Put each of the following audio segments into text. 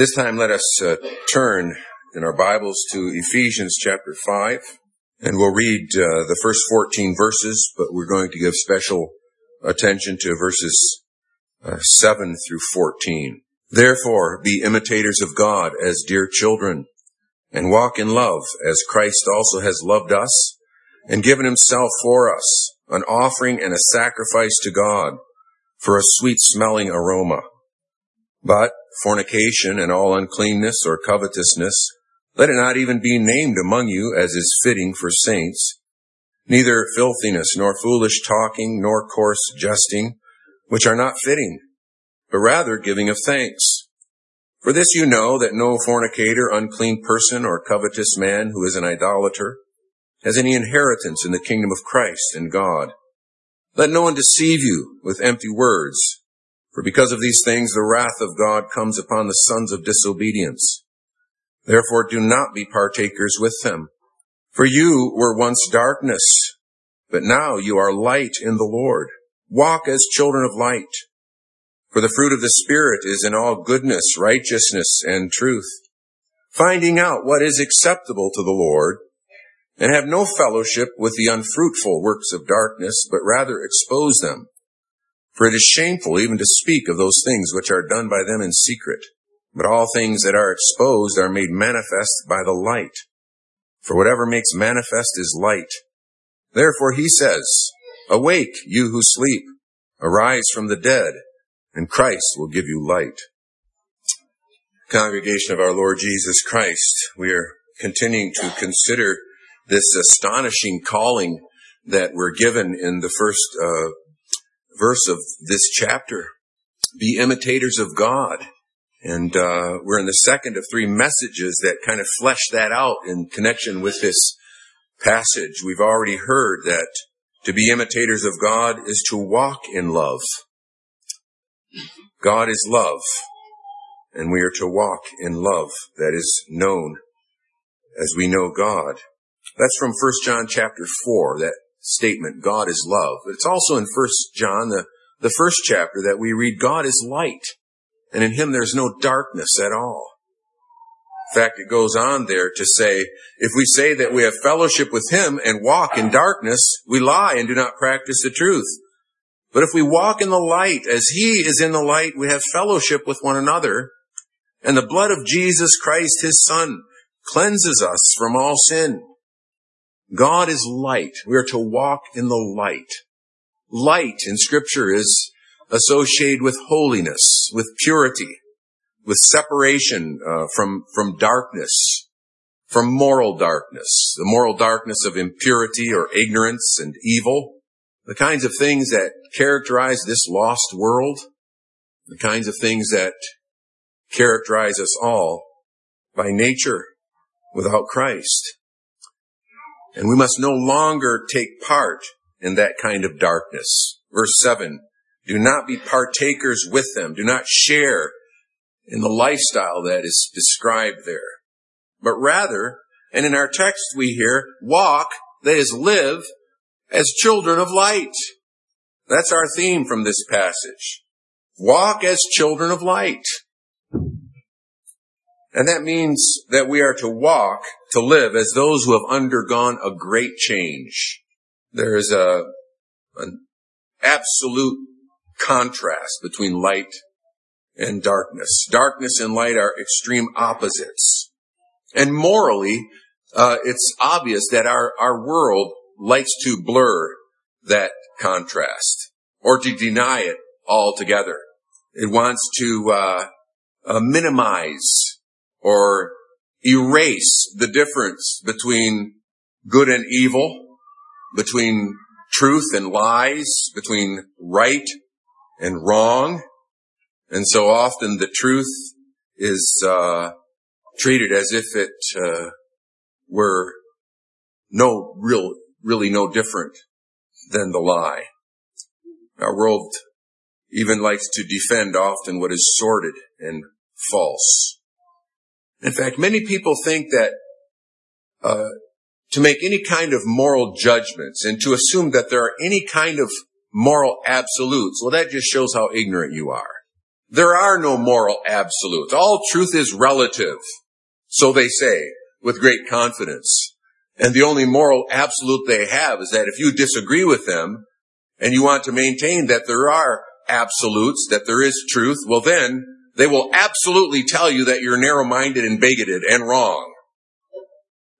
This time let us uh, turn in our Bibles to Ephesians chapter 5, and we'll read uh, the first 14 verses, but we're going to give special attention to verses uh, 7 through 14. Therefore, be imitators of God as dear children, and walk in love as Christ also has loved us and given himself for us, an offering and a sacrifice to God for a sweet smelling aroma. But fornication and all uncleanness or covetousness, let it not even be named among you as is fitting for saints, neither filthiness, nor foolish talking, nor coarse jesting, which are not fitting, but rather giving of thanks. For this you know that no fornicator, unclean person, or covetous man who is an idolater has any inheritance in the kingdom of Christ and God. Let no one deceive you with empty words, for because of these things the wrath of God comes upon the sons of disobedience. Therefore do not be partakers with them. For you were once darkness, but now you are light in the Lord. Walk as children of light. For the fruit of the Spirit is in all goodness, righteousness, and truth, finding out what is acceptable to the Lord, and have no fellowship with the unfruitful works of darkness, but rather expose them. For it is shameful even to speak of those things which are done by them in secret. But all things that are exposed are made manifest by the light. For whatever makes manifest is light. Therefore he says, Awake, you who sleep, arise from the dead, and Christ will give you light. Congregation of our Lord Jesus Christ, we are continuing to consider this astonishing calling that we're given in the first uh, verse of this chapter. Be imitators of God. And uh, we're in the second of three messages that kind of flesh that out in connection with this passage. We've already heard that to be imitators of God is to walk in love. God is love, and we are to walk in love that is known as we know God. That's from 1 John chapter 4, that statement, God is love. But it's also in First John, the, the first chapter, that we read, God is light, and in him there's no darkness at all. In fact, it goes on there to say, if we say that we have fellowship with him and walk in darkness, we lie and do not practice the truth. But if we walk in the light as he is in the light, we have fellowship with one another. And the blood of Jesus Christ, his son, cleanses us from all sin. God is light. We are to walk in the light. Light in scripture is associated with holiness, with purity, with separation uh, from, from darkness, from moral darkness, the moral darkness of impurity or ignorance and evil, the kinds of things that characterize this lost world, the kinds of things that characterize us all by nature without Christ. And we must no longer take part in that kind of darkness. Verse 7 Do not be partakers with them. Do not share in the lifestyle that is described there. But rather, and in our text we hear, walk, that is, live as children of light. That's our theme from this passage. Walk as children of light. And that means that we are to walk, to live as those who have undergone a great change. There is a, an absolute contrast between light and darkness. Darkness and light are extreme opposites. And morally, uh, it's obvious that our, our world likes to blur that contrast or to deny it altogether. It wants to uh, uh, minimize or erase the difference between good and evil, between truth and lies, between right and wrong. And so often the truth is uh, treated as if it uh, were no real, really no different than the lie. Our world even likes to defend often what is sordid and false. In fact, many people think that uh, to make any kind of moral judgments and to assume that there are any kind of moral absolutes, well, that just shows how ignorant you are. There are no moral absolutes. All truth is relative. So they say with great confidence. And the only moral absolute they have is that if you disagree with them and you want to maintain that there are absolutes, that there is truth, well then they will absolutely tell you that you're narrow-minded and bigoted and wrong.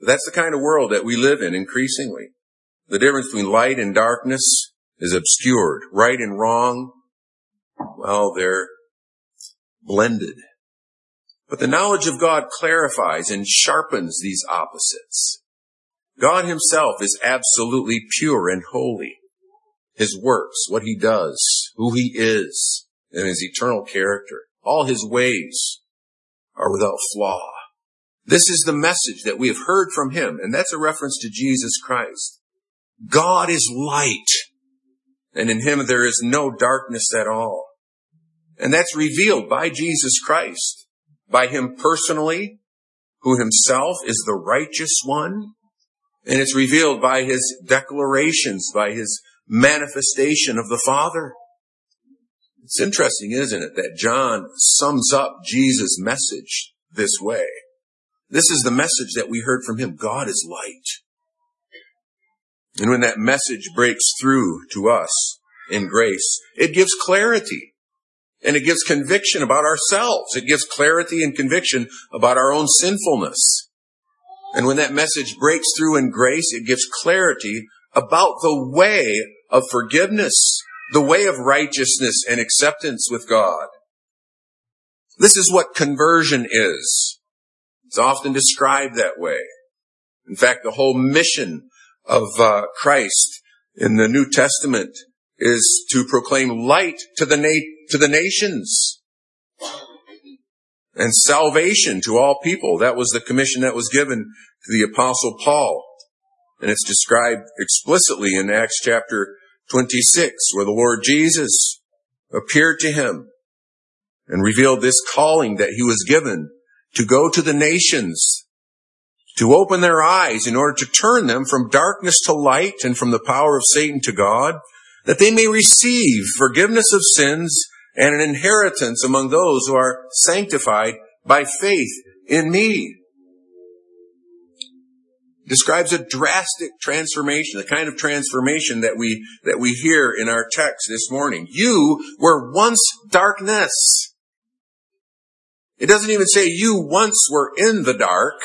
That's the kind of world that we live in increasingly. The difference between light and darkness is obscured. Right and wrong, well, they're blended. But the knowledge of God clarifies and sharpens these opposites. God himself is absolutely pure and holy. His works, what he does, who he is, and his eternal character, all his ways are without flaw. This is the message that we have heard from him, and that's a reference to Jesus Christ. God is light, and in him there is no darkness at all. And that's revealed by Jesus Christ, by him personally, who himself is the righteous one. And it's revealed by his declarations, by his manifestation of the Father. It's interesting, isn't it, that John sums up Jesus' message this way. This is the message that we heard from him. God is light. And when that message breaks through to us in grace, it gives clarity. And it gives conviction about ourselves. It gives clarity and conviction about our own sinfulness. And when that message breaks through in grace, it gives clarity about the way of forgiveness, the way of righteousness and acceptance with God. This is what conversion is. It's often described that way. In fact, the whole mission of uh, Christ in the New Testament is to proclaim light to the, na- to the nations and salvation to all people. That was the commission that was given to the apostle Paul. And it's described explicitly in Acts chapter 26, where the Lord Jesus appeared to him and revealed this calling that he was given to go to the nations, to open their eyes in order to turn them from darkness to light and from the power of Satan to God, that they may receive forgiveness of sins and an inheritance among those who are sanctified by faith in me. Describes a drastic transformation, the kind of transformation that we, that we hear in our text this morning. You were once darkness. It doesn't even say you once were in the dark.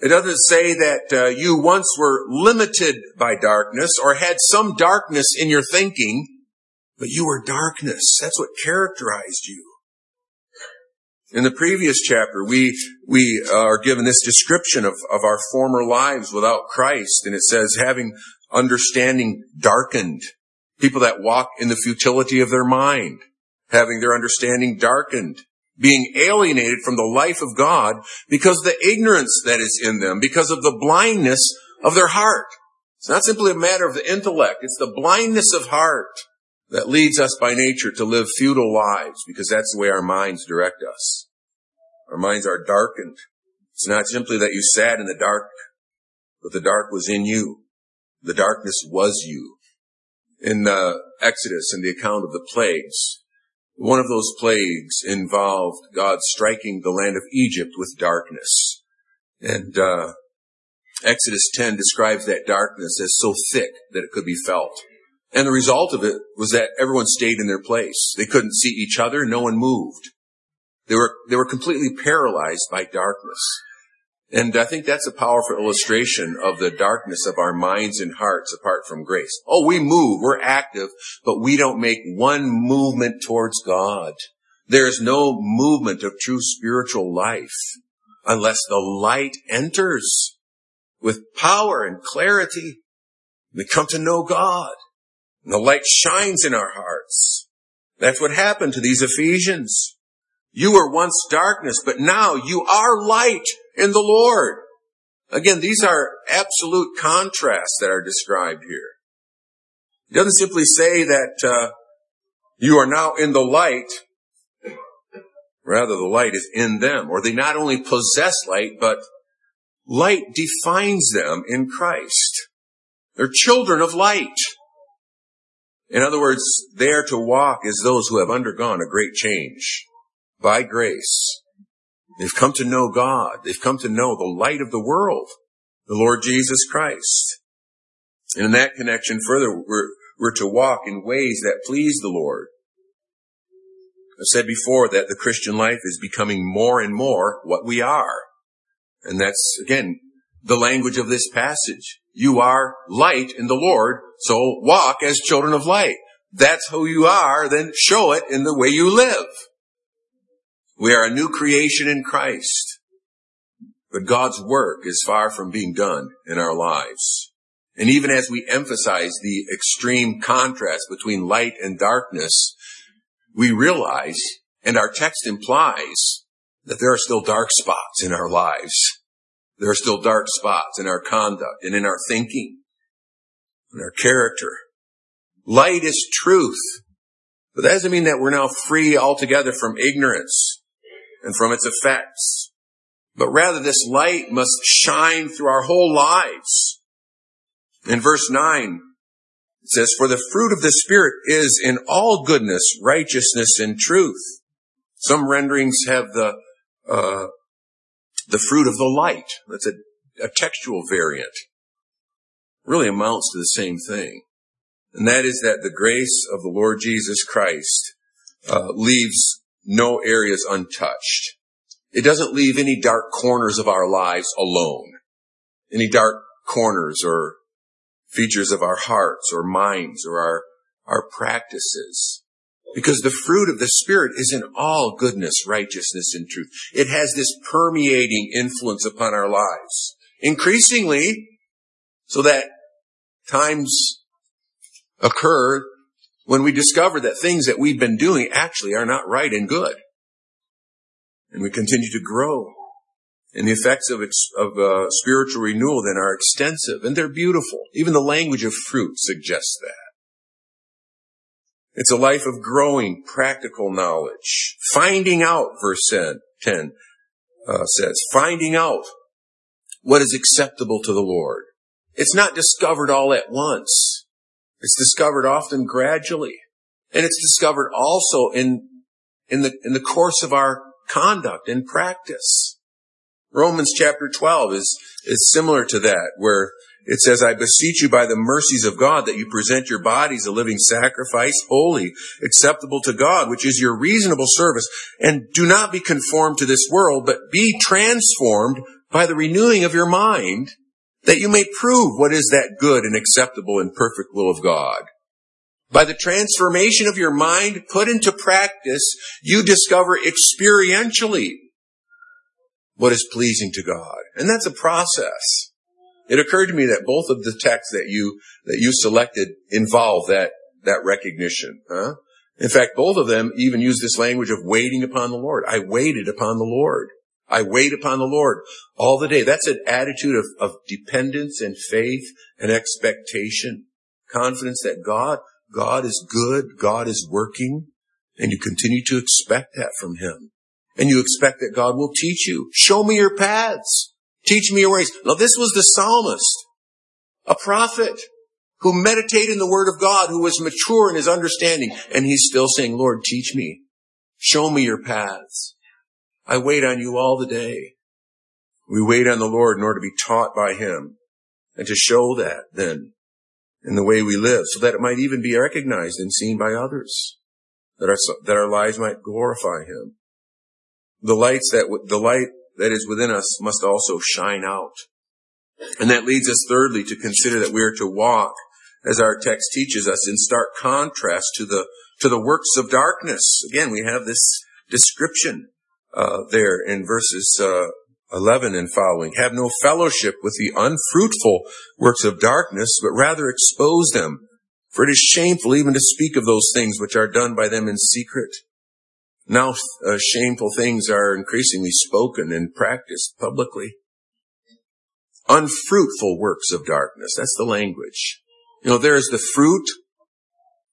It doesn't say that uh, you once were limited by darkness or had some darkness in your thinking, but you were darkness. That's what characterized you. In the previous chapter, we, we are given this description of, of our former lives without Christ, and it says having understanding darkened. People that walk in the futility of their mind, having their understanding darkened being alienated from the life of God because of the ignorance that is in them, because of the blindness of their heart. It's not simply a matter of the intellect. It's the blindness of heart that leads us by nature to live futile lives because that's the way our minds direct us. Our minds are darkened. It's not simply that you sat in the dark, but the dark was in you. The darkness was you. In uh, Exodus, in the account of the plagues, one of those plagues involved God striking the land of Egypt with darkness. And uh, Exodus 10 describes that darkness as so thick that it could be felt. And the result of it was that everyone stayed in their place. They couldn't see each other. No one moved. They were, they were completely paralyzed by darkness. And I think that's a powerful illustration of the darkness of our minds and hearts apart from grace. Oh, we move, we're active, but we don't make one movement towards God. There is no movement of true spiritual life unless the light enters with power and clarity. We come to know God. The light shines in our hearts. That's what happened to these Ephesians. You were once darkness, but now you are light in the Lord. Again, these are absolute contrasts that are described here. He doesn't simply say that uh, you are now in the light. Rather, the light is in them, or they not only possess light, but light defines them in Christ. They're children of light. In other words, they are to walk as those who have undergone a great change by grace. They've come to know God. They've come to know the light of the world, the Lord Jesus Christ. And in that connection, further, we're, we're to walk in ways that please the Lord. I've said before that the Christian life is becoming more and more what we are. And that's, again, the language of this passage. You are light in the Lord, so walk as children of light. That's who you are, then show it in the way you live. We are a new creation in Christ. But God's work is far from being done in our lives. And even as we emphasize the extreme contrast between light and darkness, we realize, and our text implies, that there are still dark spots in our lives. There are still dark spots in our conduct and in our thinking, and our character. Light is truth. But that doesn't mean that we're now free altogether from ignorance and from its effects. But rather this light must shine through our whole lives. In verse 9, it says, For the fruit of the Spirit is in all goodness, righteousness, and truth. Some renderings have the, uh, the fruit of the light. That's a, a textual variant. Really amounts to the same thing. And that is that the grace of the Lord Jesus Christ uh, leaves no areas untouched. It doesn't leave any dark corners of our lives alone. Any dark corners or features of our hearts or minds or our, our practices. Because the fruit of the Spirit is in all goodness, righteousness, and truth. It has this permeating influence upon our lives. Increasingly, so that times occur when we discover that things that we've been doing actually are not right and good. And we continue to grow and the effects of, of uh, spiritual renewal then are extensive and they're beautiful. Even the language of fruit suggests that. It's a life of growing practical knowledge. Finding out, verse 10 uh, says, finding out what is acceptable to the Lord. It's not discovered all at once. It's discovered often gradually. And it's discovered also in, in the, in the course of our conduct and practice. Romans chapter 12 is, is similar to that, where it says, I beseech you by the mercies of God that you present your bodies a living sacrifice, holy, acceptable to God, which is your reasonable service. And do not be conformed to this world, but be transformed by the renewing of your mind, that you may prove what is that good and acceptable and perfect will of God. By the transformation of your mind put into practice, you discover experientially what is pleasing to God. And that's a process. It occurred to me that both of the texts that you, that you selected involve that, that recognition. Huh? In fact, both of them even use this language of waiting upon the Lord. I waited upon the Lord. I wait upon the Lord all the day. That's an attitude of, of dependence and faith and expectation. Confidence that God, God is good, God is working, and you continue to expect that from Him and you expect that God will teach you. Show me your paths. Teach me your ways. Now this was the psalmist, a prophet who meditated in the word of God, who was mature in his understanding. And he's still saying, Lord, teach me. Show me your paths. I wait on you all the day. We wait on the Lord in order to be taught by him and to show that then in the way we live so that it might even be recognized and seen by others, that our, that our lives might glorify him the lights that, the light that is within us must also shine out. And that leads us thirdly to consider that we are to walk, as our text teaches us, in stark contrast to the, to the works of darkness. Again, we have this description, uh, there in verses, uh, 11 and following. Have no fellowship with the unfruitful works of darkness, but rather expose them. For it is shameful even to speak of those things which are done by them in secret. Now, uh, shameful things are increasingly spoken and practiced publicly. Unfruitful works of darkness. That's the language. You know, there is the fruit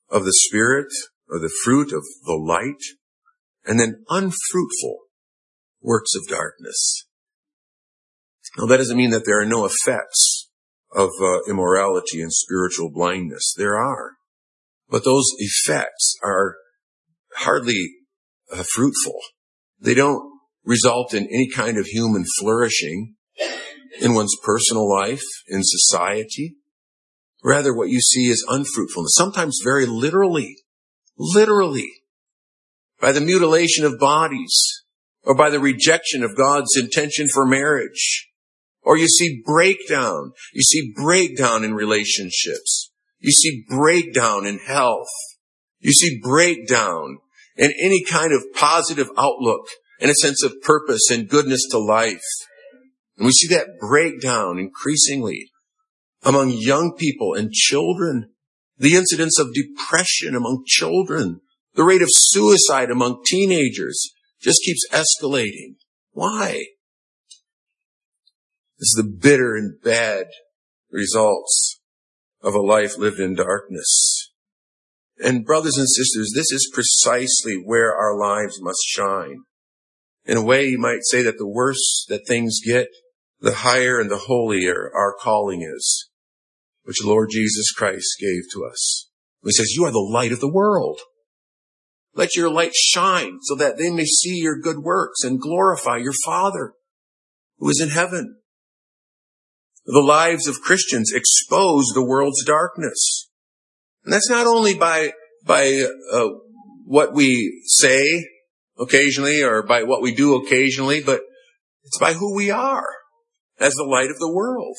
of the Spirit or the fruit of the light and then unfruitful works of darkness. Now that doesn't mean that there are no effects of uh, immorality and spiritual blindness. There are. but those effects are hardly uh, fruitful. They don't result in any kind of human flourishing in one's personal life, in society. Rather, what you see is unfruitfulness, sometimes very literally, literally, by the mutilation of bodies, or by the rejection of God's intention for marriage. Or you see breakdown. You see breakdown in relationships. You see breakdown in health. You see breakdown in any kind of positive outlook and a sense of purpose and goodness to life. And we see that breakdown increasingly among young people and children. The incidence of depression among children. The rate of suicide among teenagers just keeps escalating. Why? This is the bitter and bad results of a life lived in darkness. And brothers and sisters, this is precisely where our lives must shine. In a way, you might say that the worse that things get, the higher and the holier our calling is, which Lord Jesus Christ gave to us. He says, you are the light of the world. Let your light shine so that they may see your good works and glorify your Father who is in heaven. The lives of Christians expose the world's darkness. And that's not only by, by uh, what we say occasionally or by what we do occasionally, but it's by who we are as the light of the world.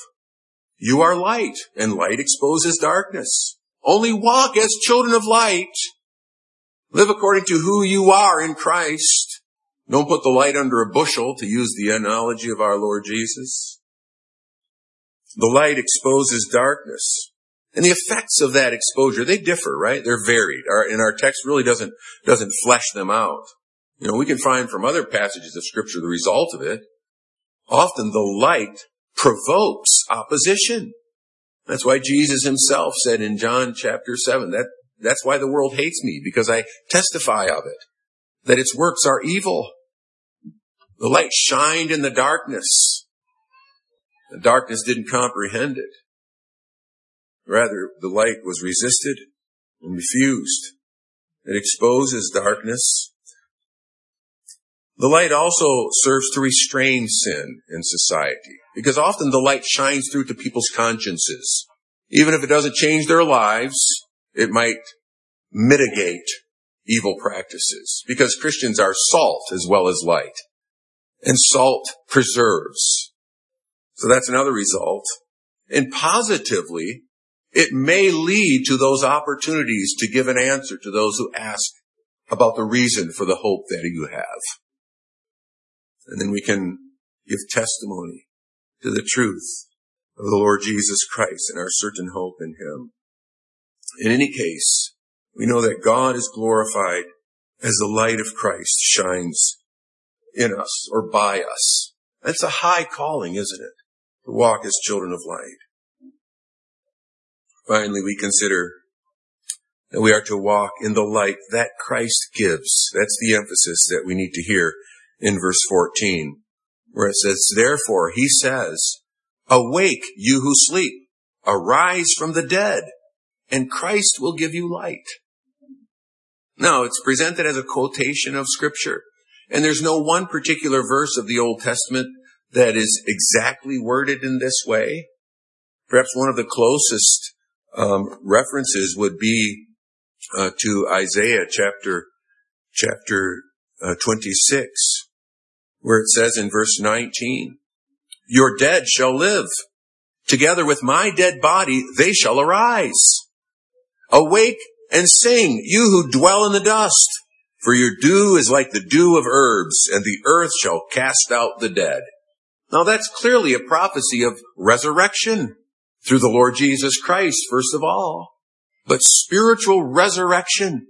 You are light and light exposes darkness. Only walk as children of light Live according to who you are in Christ. Don't put the light under a bushel, to use the analogy of our Lord Jesus. The light exposes darkness. And the effects of that exposure, they differ, right? They're varied. Our, and our text really doesn't, doesn't flesh them out. You know, we can find from other passages of scripture the result of it. Often the light provokes opposition. That's why Jesus himself said in John chapter 7 that that's why the world hates me, because I testify of it, that its works are evil. The light shined in the darkness. The darkness didn't comprehend it. Rather, the light was resisted and refused. It exposes darkness. The light also serves to restrain sin in society because often the light shines through to people's consciences. Even if it doesn't change their lives, it might mitigate evil practices because Christians are salt as well as light and salt preserves. So that's another result. And positively, it may lead to those opportunities to give an answer to those who ask about the reason for the hope that you have. And then we can give testimony to the truth of the Lord Jesus Christ and our certain hope in Him. In any case, we know that God is glorified as the light of Christ shines in us or by us. That's a high calling, isn't it? To walk as children of light. Finally, we consider that we are to walk in the light that Christ gives. That's the emphasis that we need to hear in verse 14, where it says, Therefore, he says, Awake, you who sleep, arise from the dead, and Christ will give you light. No, it's presented as a quotation of scripture. And there's no one particular verse of the Old Testament that is exactly worded in this way. Perhaps one of the closest um, references would be uh, to Isaiah chapter chapter uh, 26, where it says in verse 19, "Your dead shall live; together with my dead body they shall arise." Awake and sing, you who dwell in the dust. For your dew is like the dew of herbs, and the earth shall cast out the dead. Now that's clearly a prophecy of resurrection through the Lord Jesus Christ, first of all, but spiritual resurrection.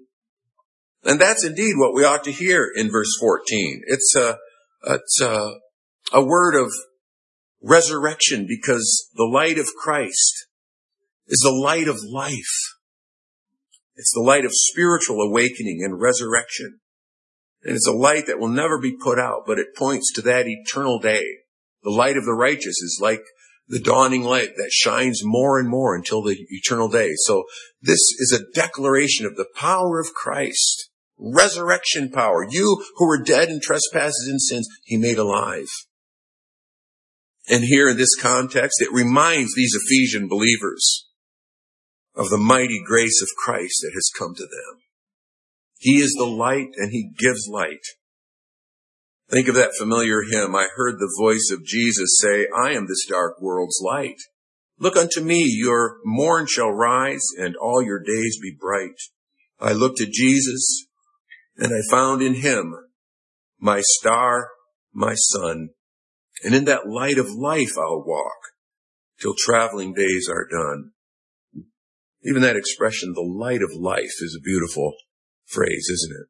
And that's indeed what we ought to hear in verse 14. It's a, it's a, a word of resurrection because the light of Christ is the light of life. It's the light of spiritual awakening and resurrection. And it's a light that will never be put out, but it points to that eternal day. The light of the righteous is like the dawning light that shines more and more until the eternal day. So this is a declaration of the power of Christ, resurrection power. You who were dead in trespasses and sins, he made alive. And here in this context, it reminds these Ephesian believers of the mighty grace of Christ that has come to them. He is the light and he gives light. Think of that familiar hymn. I heard the voice of Jesus say, I am this dark world's light. Look unto me, your morn shall rise and all your days be bright. I looked at Jesus and I found in him my star, my sun. And in that light of life I'll walk till traveling days are done. Even that expression, the light of life is a beautiful phrase, isn't it?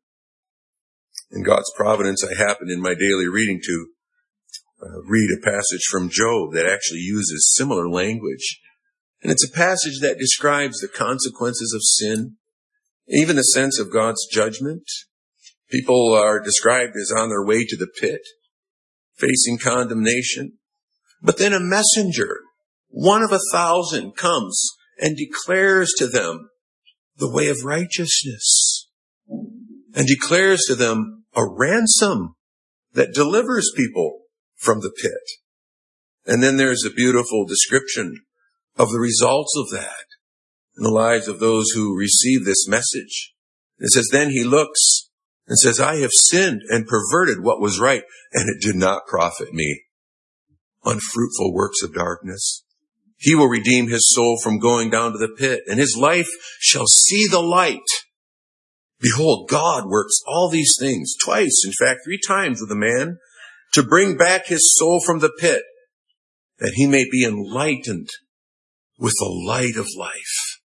In God's providence, I happen in my daily reading to uh, read a passage from Job that actually uses similar language. And it's a passage that describes the consequences of sin, even the sense of God's judgment. People are described as on their way to the pit, facing condemnation. But then a messenger, one of a thousand, comes and declares to them the way of righteousness and declares to them a ransom that delivers people from the pit. And then there's a beautiful description of the results of that in the lives of those who receive this message. It says, then he looks and says, I have sinned and perverted what was right, and it did not profit me. Unfruitful works of darkness. He will redeem his soul from going down to the pit, and his life shall see the light. Behold, God works all these things twice, in fact, three times with a man to bring back his soul from the pit that he may be enlightened with the light of life.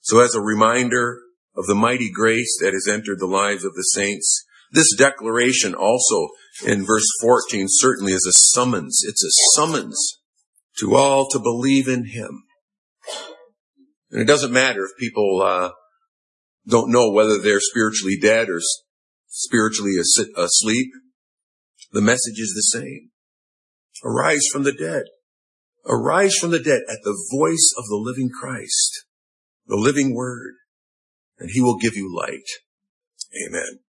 So as a reminder of the mighty grace that has entered the lives of the saints, this declaration also in verse 14 certainly is a summons. It's a summons to all to believe in him. And it doesn't matter if people, uh, don't know whether they're spiritually dead or spiritually asleep. The message is the same. Arise from the dead. Arise from the dead at the voice of the living Christ, the living word, and he will give you light. Amen.